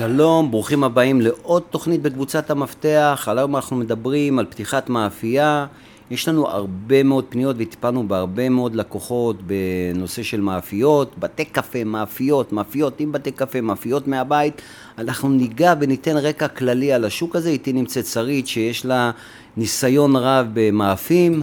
שלום, ברוכים הבאים לעוד תוכנית בקבוצת המפתח. היום אנחנו מדברים על פתיחת מאפייה. יש לנו הרבה מאוד פניות וטיפלנו בהרבה מאוד לקוחות בנושא של מאפיות, בתי קפה, מאפיות, מאפיות עם בתי קפה, מאפיות מהבית. אנחנו ניגע וניתן רקע כללי על השוק הזה. איתי נמצאת שרית שיש לה ניסיון רב במאפים.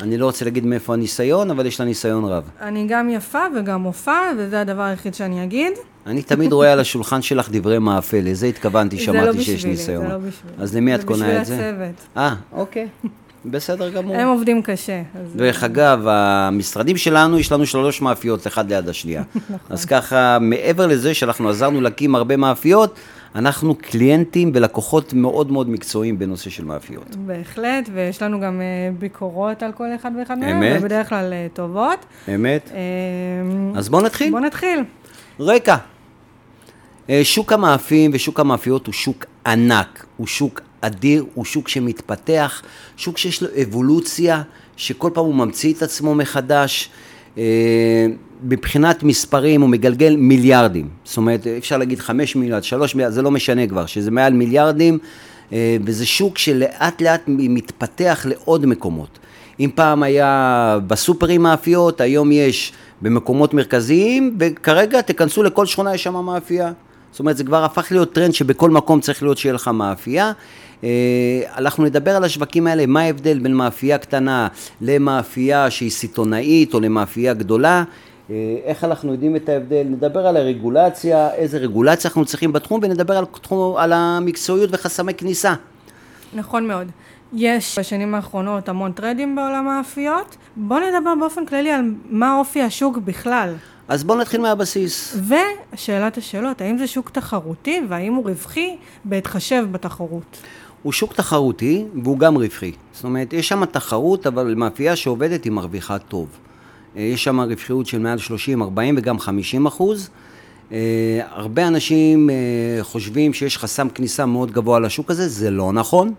אני לא רוצה להגיד מאיפה הניסיון, אבל יש לה ניסיון רב. אני גם יפה וגם מופע, וזה הדבר היחיד שאני אגיד. אני תמיד רואה על השולחן שלך דברי מאפה, לזה התכוונתי, שמעתי לא שיש בשבילי, ניסיון. זה לא בשבילי. אז למי את קונה את זה? זה בשביל הצוות. אה, אוקיי. בסדר גמור. הם עובדים קשה. אז- דרך אגב, המשרדים שלנו, יש לנו שלוש מאפיות אחד ליד השנייה. נכון. אז ככה, מעבר לזה שאנחנו עזרנו להקים הרבה מאפיות, אנחנו קליינטים ולקוחות מאוד מאוד מקצועיים בנושא של מאפיות. בהחלט, ויש לנו גם אה, ביקורות על כל אחד ואחד מהם? ובדרך כלל אה, טובות. אמת? אה, אז בואו נתחיל. בוא נתחיל. רקע. אה, שוק המאפים ושוק המאפיות הוא שוק ענק, הוא שוק אדיר, הוא שוק שמתפתח, שוק שיש לו אבולוציה, שכל פעם הוא ממציא את עצמו מחדש. אה, מבחינת מספרים הוא מגלגל מיליארדים, זאת אומרת אפשר להגיד חמש מיליארד, שלוש מיליארד, זה לא משנה כבר, שזה מעל מיליארדים, אה, וזה שוק שלאט לאט מתפתח לעוד מקומות. אם פעם היה בסופרים מאפיות, היום יש במקומות מרכזיים, וכרגע תיכנסו לכל שכונה יש שם מאפייה. זאת אומרת, זה כבר הפך להיות טרנד שבכל מקום צריך להיות שיהיה לך מאפייה. אה, אנחנו נדבר על השווקים האלה, מה ההבדל בין מאפייה קטנה למאפייה שהיא סיטונאית או למאפייה גדולה. אה, איך אנחנו יודעים את ההבדל, נדבר על הרגולציה, איזה רגולציה אנחנו צריכים בתחום, ונדבר על, תחום, על המקצועיות וחסמי כניסה. נכון מאוד. יש בשנים האחרונות המון טרדים בעולם האפיות. בואו נדבר באופן כללי על מה אופי השוק בכלל. אז בואו נתחיל מהבסיס. ושאלת השאלות, האם זה שוק תחרותי והאם הוא רווחי בהתחשב בתחרות? הוא שוק תחרותי והוא גם רווחי. זאת אומרת, יש שם תחרות, אבל מאפייה שעובדת היא מרוויחה טוב. אה, יש שם רווחיות של מעל 30, 40 וגם 50 אחוז. אה, הרבה אנשים אה, חושבים שיש חסם כניסה מאוד גבוה לשוק הזה, זה לא נכון.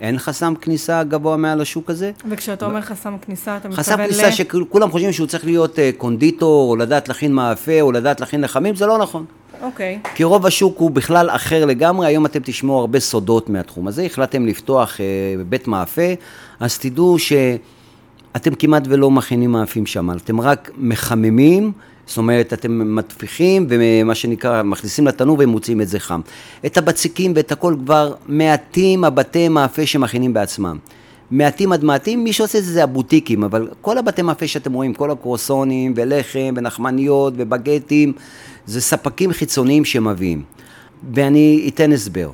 אין חסם כניסה גבוה מעל השוק הזה. וכשאתה אומר חסם כניסה, אתה חסם מתכוון כניסה ל... שכולם חושבים שהוא צריך להיות אה, קונדיטור, או לדעת להכין מאפה, או לדעת להכין לחמים, זה לא נכון. אוקיי. כי רוב השוק הוא בכלל אחר לגמרי, היום אתם תשמעו הרבה סודות מהתחום הזה, החלטתם לפתוח אה, בית מאפה, אז תדעו שאתם כמעט ולא מכינים מאפים שם, אתם רק מחממים, זאת אומרת, אתם מטפיחים ומה שנקרא, מכניסים לתנור ומוציאים את זה חם. את הבציקים ואת הכל כבר מעטים הבתי מאפה שמכינים בעצמם. מעטים עד מעטים, מי שעושה את זה זה הבוטיקים, אבל כל הבתי מאפה שאתם רואים, כל הקרואסונים ולחם ונחמניות ובגטים, זה ספקים חיצוניים שמביאים. ואני אתן הסבר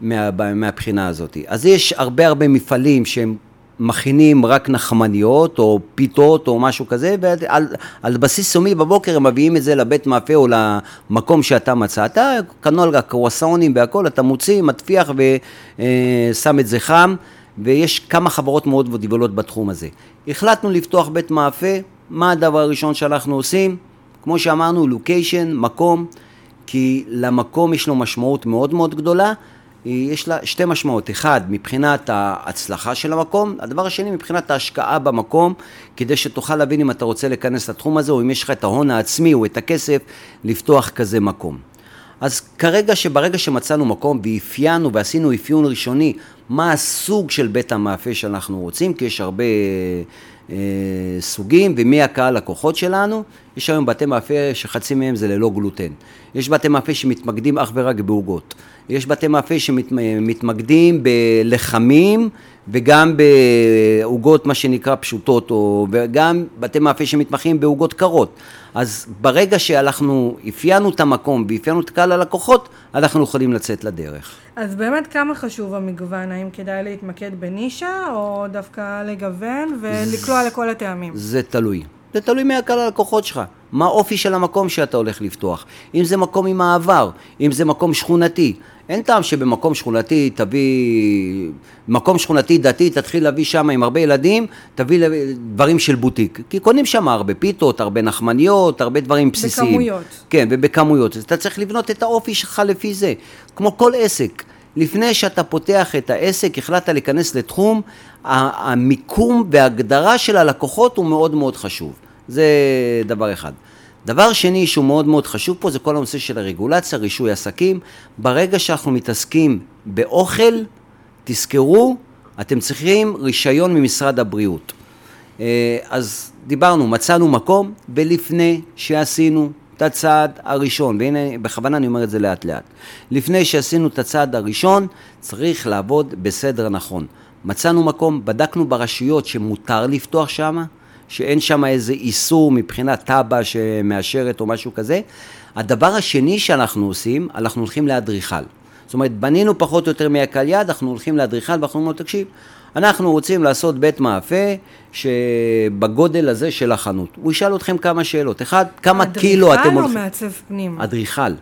מה, מהבחינה הזאת. אז יש הרבה הרבה מפעלים שהם מכינים רק נחמניות או פיתות או משהו כזה, ועל על בסיס יומי בבוקר הם מביאים את זה לבית מאפה או למקום שאתה מצאת, כנ"ל הקרואסונים והכל, אתה מוציא, מטפיח ושם את זה חם. ויש כמה חברות מאוד גדולות בתחום הזה. החלטנו לפתוח בית מאפה, מה הדבר הראשון שאנחנו עושים? כמו שאמרנו, לוקיישן, מקום, כי למקום יש לו משמעות מאוד מאוד גדולה. יש לה שתי משמעות, אחד מבחינת ההצלחה של המקום, הדבר השני מבחינת ההשקעה במקום, כדי שתוכל להבין אם אתה רוצה להיכנס לתחום הזה, או אם יש לך את ההון העצמי או את הכסף לפתוח כזה מקום. אז כרגע שברגע שמצאנו מקום ואפיינו ועשינו אפיון ראשוני מה הסוג של בית המאפה שאנחנו רוצים, כי יש הרבה אה, סוגים ומי הקהל לקוחות שלנו, יש היום בתי מאפה שחצי מהם זה ללא גלוטן. יש בתי מאפה שמתמקדים אך ורק בעוגות. יש בתי מאפה שמתמקדים בלחמים וגם בעוגות מה שנקרא פשוטות, או, וגם בתי מאפה שמתמחים בעוגות קרות. אז ברגע שאנחנו אפיינו את המקום ואפיינו את קהל הלקוחות, אנחנו יכולים לצאת לדרך. אז באמת כמה חשוב המגוון? האם כדאי להתמקד בנישה, או דווקא לגוון ולקלוע לכל הטעמים? זה תלוי. זה תלוי מהקהל הלקוחות שלך. מה האופי של המקום שאתה הולך לפתוח. אם זה מקום עם מעבר, אם זה מקום שכונתי. אין טעם שבמקום שכונתי תביא, מקום שכונתי דתי, תתחיל להביא שם עם הרבה ילדים, תביא דברים של בוטיק. כי קונים שם הרבה פיתות, הרבה נחמניות, הרבה דברים בסיסיים. בכמויות. כן, ובכמויות. אז אתה צריך לבנות את האופי שלך לפי זה. כמו כל עסק. לפני שאתה פותח את העסק, החלטת להיכנס לתחום, המיקום וההגדרה של הלקוחות הוא מאוד מאוד חשוב. זה דבר אחד. דבר שני שהוא מאוד מאוד חשוב פה זה כל הנושא של הרגולציה, רישוי עסקים. ברגע שאנחנו מתעסקים באוכל, תזכרו, אתם צריכים רישיון ממשרד הבריאות. אה, אז דיברנו, מצאנו מקום, ולפני שעשינו את הצעד הראשון, והנה בכוונה אני אומר את זה לאט לאט, לפני שעשינו את הצעד הראשון, צריך לעבוד בסדר נכון. מצאנו מקום, בדקנו ברשויות שמותר לפתוח שם, שאין שם איזה איסור מבחינת תב"ע שמאשרת או משהו כזה. הדבר השני שאנחנו עושים, אנחנו הולכים לאדריכל. זאת אומרת, בנינו פחות או יותר מהקל יד, אנחנו הולכים לאדריכל ואנחנו אומרים לו, תקשיב, אנחנו רוצים לעשות בית מאפה שבגודל הזה של החנות. הוא ישאל אתכם כמה שאלות. אחד, כמה קילו אתם הולכים... אדריכל או מעצב פנים? אדריכל.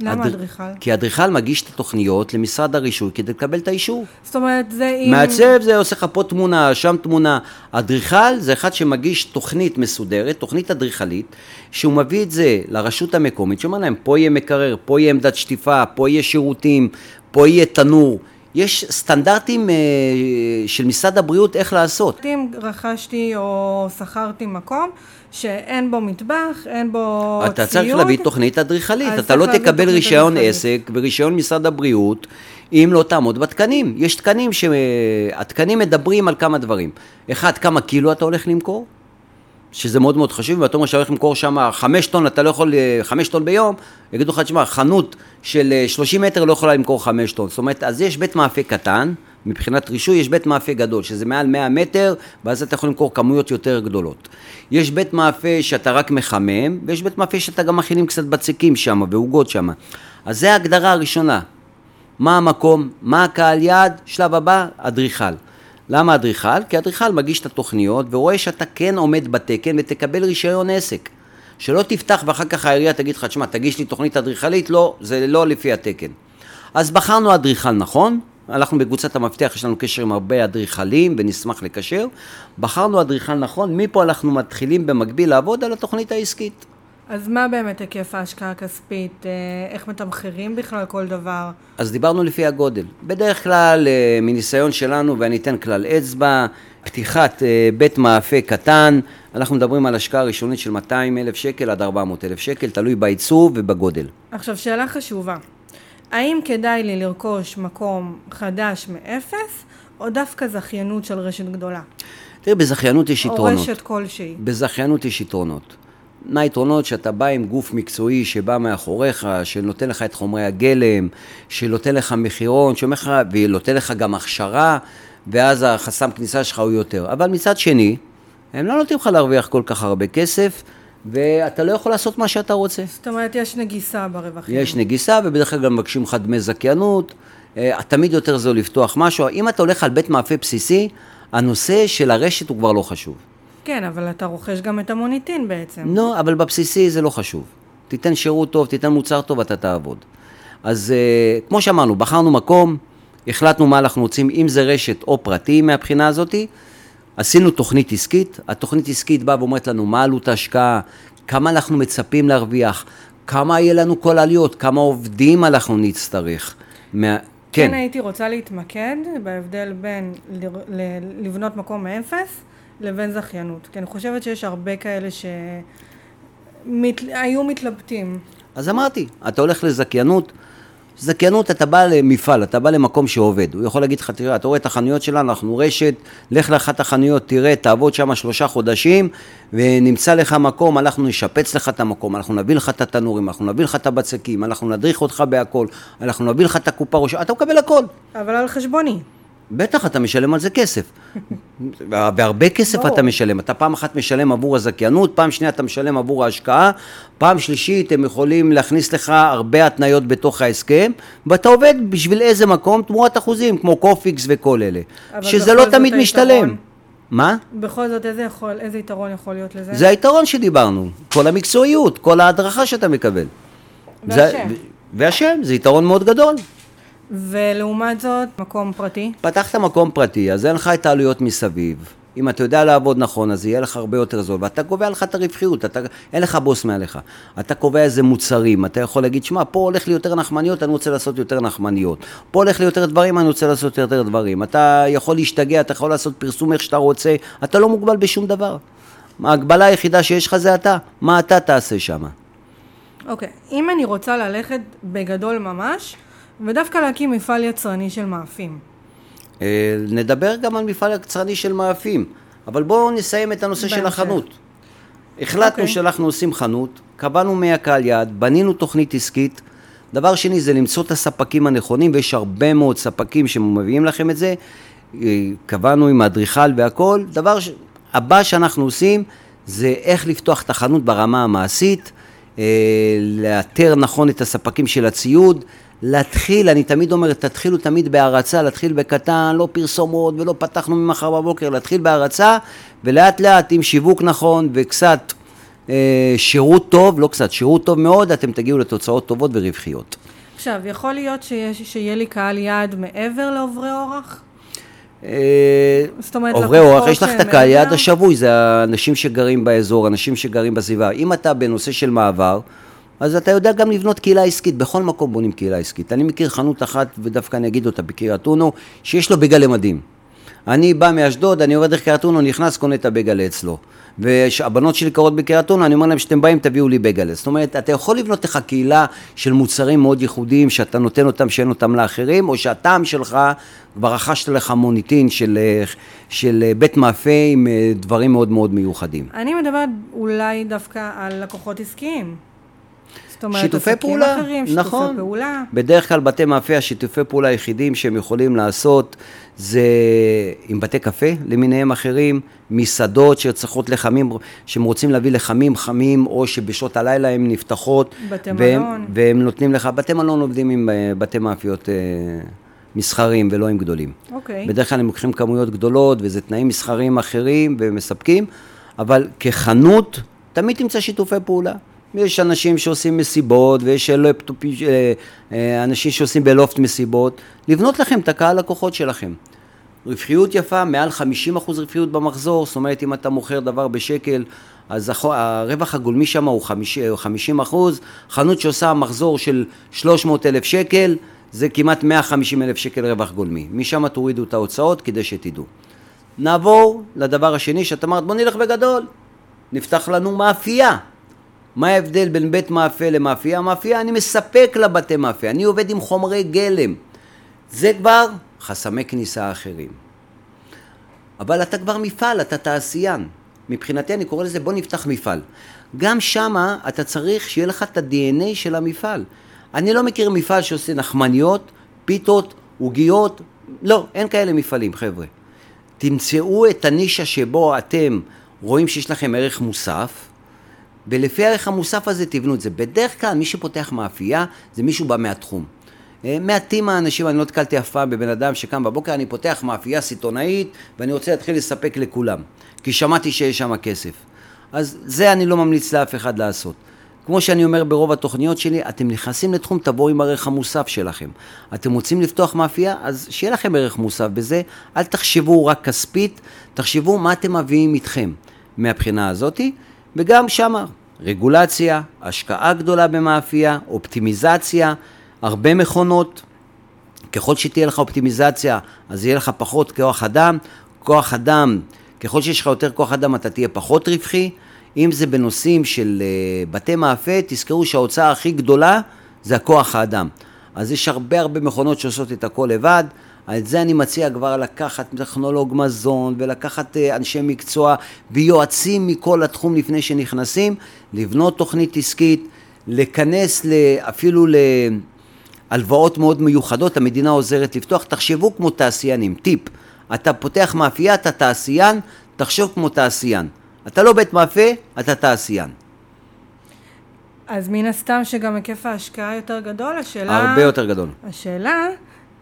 למה אדר- אדריכל? כי אדריכל מגיש את התוכניות למשרד הרישוי כדי לקבל את האישור. זאת אומרת, זה אם... מעצב זה עושה לך פה תמונה, שם תמונה. אדריכל זה אחד שמגיש תוכנית מסודרת, תוכנית אדריכלית, שהוא מביא את זה לרשות המקומית, שאומר להם, פה יהיה מקרר, פה יהיה עמדת שטיפה, פה יהיה שירותים, פה יהיה תנור. יש סטנדרטים אה, של משרד הבריאות איך לעשות. אם רכשתי או שכרתי מקום שאין בו מטבח, אין בו ציוד... אתה צריך להביא תוכנית אדריכלית, אתה לא תקבל רישיון אדריכלית. עסק ורישיון משרד הבריאות אם לא תעמוד בתקנים. יש תקנים שהתקנים מדברים על כמה דברים. אחד, כמה קילו אתה הולך למכור, שזה מאוד מאוד חשוב, ואתה אומר שאתה הולך למכור שם חמש טון, אתה לא יכול, אה, חמש טון ביום, יגידו לך, תשמע, חנות של אה, 30 מטר לא יכולה למכור חמש טון. זאת אומרת, אז יש בית מאפה קטן, מבחינת רישוי יש בית מאפה גדול, שזה מעל 100 מטר, ואז אתה יכול למכור כמויות יותר גדולות. יש בית מאפה שאתה רק מחמם, ויש בית מאפה שאתה גם מכינים קצת בצקים שם, ועוגות שם. אז זה ההגדרה הראשונה. מה המקום, מה הקהל יעד, שלב הבא, אדריכל. למה אדריכל? כי אדריכל מגיש את התוכניות ורואה שאתה כן עומד בתקן ותקבל רישיון עסק. שלא תפתח ואחר כך העירייה תגיד לך, תשמע, תגיש לי תוכנית אדריכלית, לא, זה לא לפי התקן. אז בחרנו אדריכל נכון, הלכנו בקבוצת המפתח, יש לנו קשר עם הרבה אדריכלים ונשמח לקשר. בחרנו אדריכל נכון, מפה אנחנו מתחילים במקביל לעבוד על התוכנית העסקית. אז מה באמת היקף ההשקעה הכספית? אה, איך מתמחרים בכלל כל דבר? אז דיברנו לפי הגודל. בדרך כלל, אה, מניסיון שלנו, ואני אתן כלל אצבע, פתיחת אה, בית מאפה קטן, אנחנו מדברים על השקעה ראשונית של 200 אלף שקל עד 400 אלף שקל, תלוי בעיצוב ובגודל. עכשיו, שאלה חשובה. האם כדאי לי לרכוש מקום חדש מאפס, או דווקא זכיינות של רשת גדולה? תראי, בזכיינות יש או יתרונות. רשת כלשהי. בזכיינות יש יתרונות. מה היתרונות? שאתה בא עם גוף מקצועי שבא מאחוריך, שנותן לך את חומרי הגלם, שנותן לך מחירון, שאומר לך, ונותן לך גם הכשרה, ואז החסם כניסה שלך הוא יותר. אבל מצד שני, הם לא נותנים לך להרוויח כל כך הרבה כסף, ואתה לא יכול לעשות מה שאתה רוצה. זאת אומרת, יש נגיסה ברווחים. יש נגיסה, ובדרך כלל גם מבקשים לך דמי זכיינות. אה, תמיד יותר זול לפתוח משהו. אם אתה הולך על בית מאפה בסיסי, הנושא של הרשת הוא כבר לא חשוב. כן, אבל אתה רוכש גם את המוניטין בעצם. נו, אבל בבסיסי זה לא חשוב. תיתן שירות טוב, תיתן מוצר טוב, אתה תעבוד. אז uh, כמו שאמרנו, בחרנו מקום, החלטנו מה אנחנו רוצים, אם זה רשת או פרטי מהבחינה הזאתי, עשינו תוכנית עסקית, התוכנית עסקית באה ואומרת לנו מה עלות ההשקעה, כמה אנחנו מצפים להרוויח, כמה יהיה לנו כל העלויות, כמה עובדים אנחנו נצטרך. מה... כן. כן, הייתי רוצה להתמקד בהבדל בין לבנות מקום מאפס לבין זכיינות. כי אני חושבת שיש הרבה כאלה שהיו מתלבטים. אז אמרתי, אתה הולך לזכיינות, זכיינות אתה בא למפעל, אתה בא למקום שעובד. הוא יכול להגיד לך, תראה, אתה רואה את החנויות שלנו, אנחנו רשת, לך לאחת החנויות, תראה, תעבוד שם שלושה חודשים, ונמצא לך מקום, אנחנו נשפץ לך את המקום, אנחנו נביא לך את התנורים, אנחנו נביא לך את הבצקים, אנחנו נדריך אותך בהכל, אנחנו נביא לך את הקופה ראש, אתה מקבל הכל. אבל על חשבוני. בטח, אתה משלם על זה כסף. והרבה כסף. אתה משלם. אתה פעם אחת משלם עבור הזכיינות, פעם שנייה אתה משלם עבור ההשקעה, פעם שלישית הם יכולים להכניס לך הרבה התניות בתוך ההסכם, ואתה עובד בשביל איזה מקום תמורת אחוזים, כמו קופיקס וכל אלה. שזה לא תמיד משתלם. מה? בכל זאת, איזה, יכול, איזה יתרון יכול להיות לזה? זה היתרון שדיברנו. כל המקצועיות, כל ההדרכה שאתה מקבל. והשם. זה- והשם, זה יתרון מאוד גדול. ולעומת זאת, מקום פרטי. פתחת מקום פרטי, אז אין לך את העלויות מסביב. אם אתה יודע לעבוד נכון, אז יהיה לך הרבה יותר זול, ואתה קובע לך את הרווחיות, אתה, אין לך בוס מעליך. אתה קובע איזה מוצרים, אתה יכול להגיד, שמע, פה הולך לי יותר נחמניות, אני רוצה לעשות יותר נחמניות. פה הולך לי יותר דברים, אני רוצה לעשות יותר דברים. אתה יכול להשתגע, אתה יכול לעשות פרסום איך שאתה רוצה, אתה לא מוגבל בשום דבר. ההגבלה היחידה שיש לך זה אתה, מה אתה תעשה שם. אוקיי, אם אני רוצה ללכת בגדול ממש, ודווקא להקים מפעל יצרני של מאפים. אה, נדבר גם על מפעל יצרני של מאפים, אבל בואו נסיים את הנושא של בהמשך. החנות. החלטנו אוקיי. שאנחנו עושים חנות, קבענו מי הקהל יעד, בנינו תוכנית עסקית. דבר שני זה למצוא את הספקים הנכונים, ויש הרבה מאוד ספקים שמביאים לכם את זה. אה, קבענו עם האדריכל והכל. דבר ש... הבא שאנחנו עושים זה איך לפתוח את החנות ברמה המעשית, אה, לאתר נכון את הספקים של הציוד, להתחיל, אני תמיד אומר, תתחילו תמיד בהערצה, להתחיל בקטן, לא פרסומות ולא פתחנו ממחר בבוקר, להתחיל בהערצה, ולאט לאט עם שיווק נכון וקצת אה, שירות טוב, לא קצת, שירות טוב מאוד, אתם תגיעו לתוצאות טובות ורווחיות. עכשיו, יכול להיות שיש, שיהיה לי קהל יעד מעבר לעוברי אורח? אה, זאת אומרת, עוברי אורח, יש לך את הקהל יעד? השבוי, זה האנשים שגרים באזור, אנשים שגרים בסביבה. אם אתה בנושא של מעבר, אז אתה יודע גם לבנות קהילה עסקית, בכל מקום בונים קהילה עסקית. אני מכיר חנות אחת, ודווקא אני אגיד אותה בקריית אונו, שיש לו בגלה מדהים. אני בא מאשדוד, אני עובר דרך קריית אונו, נכנס, קונה את הבגלה אצלו. והבנות שלי קרות בקריית אונו, אני אומר להם, כשאתם באים תביאו לי בגלה. זאת אומרת, אתה יכול לבנות לך קהילה של מוצרים מאוד ייחודיים, שאתה נותן אותם, שאין אותם לאחרים, או שהטעם שלך, כבר רכשת לך מוניטין של, של בית מאפה עם דברים מאוד מאוד מיוחדים. אני מדברת אולי דווקא על לקוחות עסקיים. זאת אומרת, שיתופי פעולה, אחרים, שיתופי נכון. פעולה. בדרך כלל בתי מאפה, השיתופי פעולה היחידים שהם יכולים לעשות זה עם בתי קפה למיניהם אחרים, מסעדות שצריכות לחמים, שהם רוצים להביא לחמים חמים, או שבשעות הלילה הן נפתחות. בתי והם, מלון. והם נותנים לך, בתי מלון עובדים עם אה, בתי מאפיות אה, מסחריים ולא עם גדולים. אוקיי. בדרך כלל הם לוקחים כמויות גדולות, וזה תנאים מסחריים אחרים ומספקים, אבל כחנות, תמיד תמצא שיתופי פעולה. יש אנשים שעושים מסיבות, ויש אה, אה, אנשים שעושים בלופט מסיבות, לבנות לכם את הקהל לקוחות שלכם. רווחיות יפה, מעל 50% רווחיות במחזור, זאת אומרת אם אתה מוכר דבר בשקל, אז הרווח הגולמי שם הוא 50, 50 אחוז, חנות שעושה מחזור של 300 אלף שקל, זה כמעט 150 אלף שקל רווח גולמי. משם תורידו את ההוצאות כדי שתדעו. נעבור לדבר השני שאת אמרת, בוא נלך בגדול, נפתח לנו מאפייה. מה ההבדל בין בית מאפה למאפייה? מאפייה אני מספק לבתי מאפה, אני עובד עם חומרי גלם. זה כבר חסמי כניסה אחרים. אבל אתה כבר מפעל, אתה תעשיין. מבחינתי אני קורא לזה בוא נפתח מפעל. גם שמה אתה צריך שיהיה לך את ה-DNA של המפעל. אני לא מכיר מפעל שעושה נחמניות, פיתות, עוגיות, לא, אין כאלה מפעלים חבר'ה. תמצאו את הנישה שבו אתם רואים שיש לכם ערך מוסף, ולפי הערך המוסף הזה תבנו את זה. בדרך כלל מי שפותח מאפייה זה מישהו בא מהתחום. אה, מעטים האנשים, אני לא נתקלתי אף פעם בבן אדם שקם בבוקר, אני פותח מאפייה סיטונאית ואני רוצה להתחיל לספק לכולם, כי שמעתי שיש שם כסף. אז זה אני לא ממליץ לאף אחד לעשות. כמו שאני אומר ברוב התוכניות שלי, אתם נכנסים לתחום, תבואו עם הערך המוסף שלכם. אתם רוצים לפתוח מאפייה, אז שיהיה לכם ערך מוסף בזה, אל תחשבו רק כספית, תחשבו מה אתם מביאים איתכם מהבחינה הזאתי, וגם שמה רגולציה, השקעה גדולה במאפייה, אופטימיזציה, הרבה מכונות, ככל שתהיה לך אופטימיזציה, אז יהיה לך פחות כוח אדם. כוח אדם, ככל שיש לך יותר כוח אדם, אתה תהיה פחות רווחי. אם זה בנושאים של uh, בתי מאפה, תזכרו שההוצאה הכי גדולה זה הכוח האדם. אז יש הרבה הרבה מכונות שעושות את הכל לבד. את זה אני מציע כבר לקחת טכנולוג מזון ולקחת uh, אנשי מקצוע ויועצים מכל התחום לפני שנכנסים, לבנות תוכנית עסקית, להיכנס אפילו ל... הלוואות מאוד מיוחדות, המדינה עוזרת לפתוח, תחשבו כמו תעשיינים, טיפ, אתה פותח מאפייה, אתה תעשיין, תחשוב כמו תעשיין. אתה לא בית מאפה, אתה תעשיין. אז מן הסתם שגם היקף ההשקעה יותר גדול, השאלה... הרבה יותר גדול. השאלה,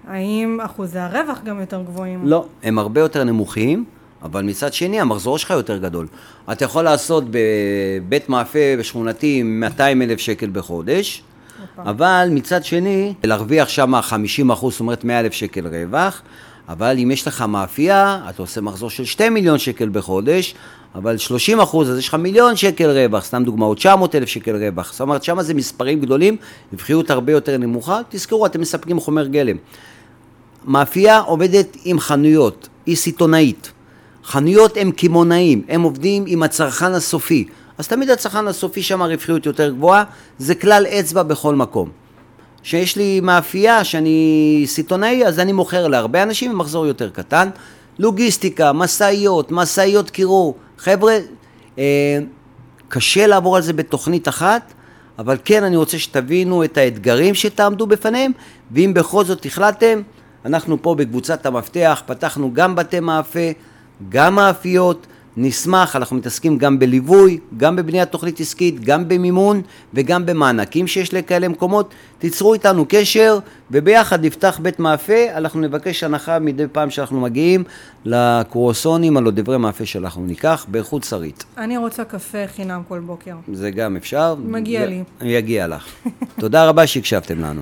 האם אחוזי הרווח גם יותר גבוהים? לא, הם הרבה יותר נמוכים, אבל מצד שני המחזור שלך יותר גדול. אתה יכול לעשות בבית מאפה בשכונתי 200 אלף שקל בחודש, אבל מצד שני, להרוויח שם 50 אחוז, זאת אומרת 100 אלף שקל רווח, אבל אם יש לך מאפייה, אתה עושה מחזור של 2 מיליון שקל בחודש, אבל 30 אחוז, אז יש לך מיליון שקל רווח, סתם דוגמאות, 900 אלף שקל רווח. זאת אומרת, שם זה מספרים גדולים, רווחיות הרבה יותר נמוכה. תזכרו, אתם מספקים חומר גלם. מאפייה עובדת עם חנויות, היא סיטונאית. חנויות הם קמעונאים, הם עובדים עם הצרכן הסופי. אז תמיד הצרכן הסופי שם הרווחיות יותר גבוהה, זה כלל אצבע בכל מקום. שיש לי מאפייה שאני סיטונאי, אז אני מוכר להרבה אנשים במחזור יותר קטן. לוגיסטיקה, משאיות, משאיות קירור. חבר'ה, אה, קשה לעבור על זה בתוכנית אחת, אבל כן אני רוצה שתבינו את האתגרים שתעמדו בפניהם, ואם בכל זאת החלטתם, אנחנו פה בקבוצת המפתח, פתחנו גם בתי מאפה, גם מאפיות, נשמח, אנחנו מתעסקים גם בליווי, גם בבניית תוכנית עסקית, גם במימון וגם במענקים שיש לכאלה מקומות. תיצרו איתנו קשר וביחד נפתח בית מאפה, אנחנו נבקש הנחה מדי פעם שאנחנו מגיעים לקרואסונים, הלא דברי מאפה שאנחנו ניקח, באיכות שרית. אני רוצה קפה חינם כל בוקר. זה גם אפשר. מגיע זה- לי. יגיע לך. תודה רבה שהקשבתם לנו.